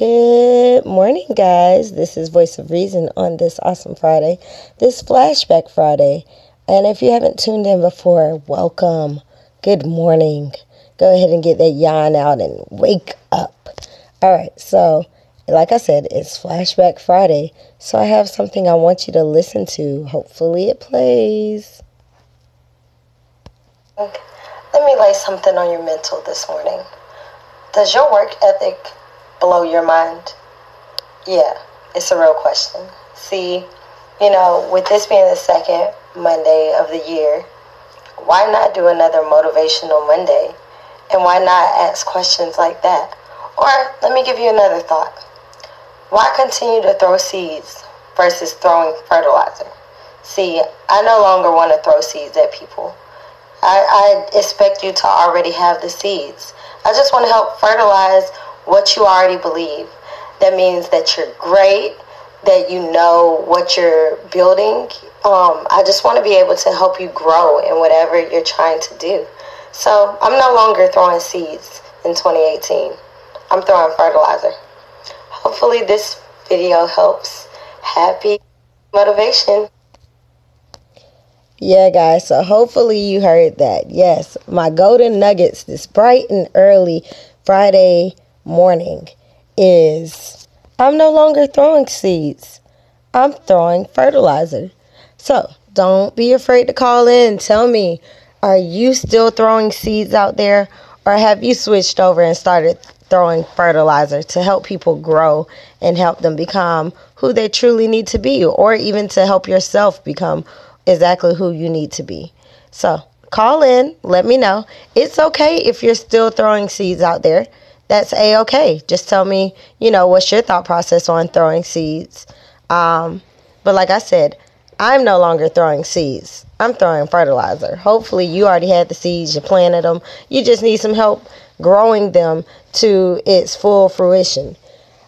Good morning, guys. This is Voice of Reason on this awesome Friday, this Flashback Friday. And if you haven't tuned in before, welcome. Good morning. Go ahead and get that yawn out and wake up. All right, so like I said, it's Flashback Friday, so I have something I want you to listen to. Hopefully, it plays. Let me lay something on your mental this morning. Does your work ethic blow your mind? Yeah, it's a real question. See, you know, with this being the second Monday of the year, why not do another motivational Monday? And why not ask questions like that? Or let me give you another thought. Why continue to throw seeds versus throwing fertilizer? See, I no longer want to throw seeds at people. I, I expect you to already have the seeds. I just want to help fertilize what you already believe. That means that you're great, that you know what you're building. Um, I just want to be able to help you grow in whatever you're trying to do. So I'm no longer throwing seeds in 2018. I'm throwing fertilizer. Hopefully this video helps. Happy motivation. Yeah, guys. So hopefully you heard that. Yes, my golden nuggets this bright and early Friday morning is I'm no longer throwing seeds. I'm throwing fertilizer. So don't be afraid to call in tell me are you still throwing seeds out there or have you switched over and started throwing fertilizer to help people grow and help them become who they truly need to be or even to help yourself become exactly who you need to be. So, call in, let me know. It's okay if you're still throwing seeds out there that's a okay. Just tell me, you know, what's your thought process on throwing seeds. Um, but like I said, I'm no longer throwing seeds. I'm throwing fertilizer. Hopefully, you already had the seeds, you planted them. You just need some help growing them to its full fruition.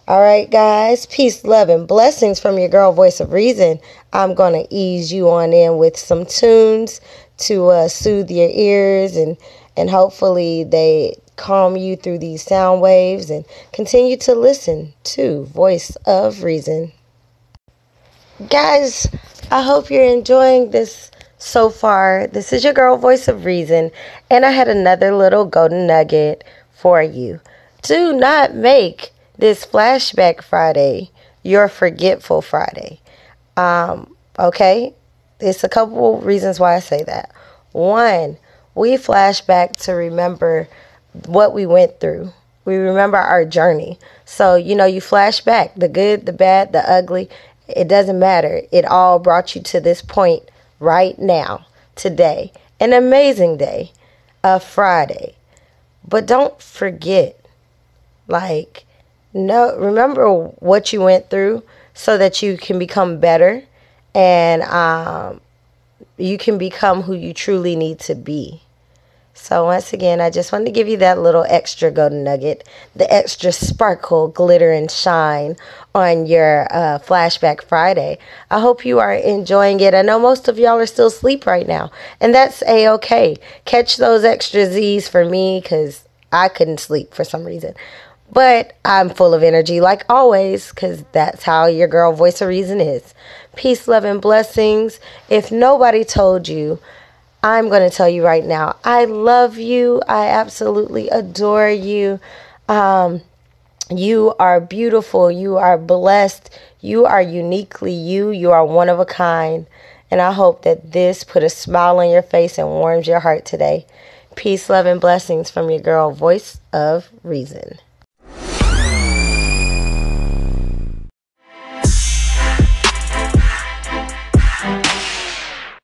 All right, guys. Peace, love, and blessings from your girl, Voice of Reason. I'm going to ease you on in with some tunes to uh, soothe your ears and and hopefully they calm you through these sound waves and continue to listen to Voice of Reason. Guys, I hope you're enjoying this so far. This is your girl, Voice of Reason, and I had another little golden nugget for you. Do not make this Flashback Friday your Forgetful Friday. Um, okay? It's a couple reasons why I say that. One, we flash back to remember what we went through. We remember our journey. So, you know, you flash back the good, the bad, the ugly. It doesn't matter. It all brought you to this point right now, today. An amazing day, a Friday. But don't forget, like, no, remember what you went through so that you can become better and um, you can become who you truly need to be. So, once again, I just wanted to give you that little extra golden nugget, the extra sparkle, glitter, and shine on your uh, Flashback Friday. I hope you are enjoying it. I know most of y'all are still asleep right now, and that's a okay. Catch those extra Z's for me because I couldn't sleep for some reason. But I'm full of energy like always because that's how your girl Voice of Reason is. Peace, love, and blessings. If nobody told you, I'm going to tell you right now, I love you. I absolutely adore you. Um, you are beautiful. You are blessed. You are uniquely you. You are one of a kind. And I hope that this put a smile on your face and warms your heart today. Peace, love, and blessings from your girl, Voice of Reason.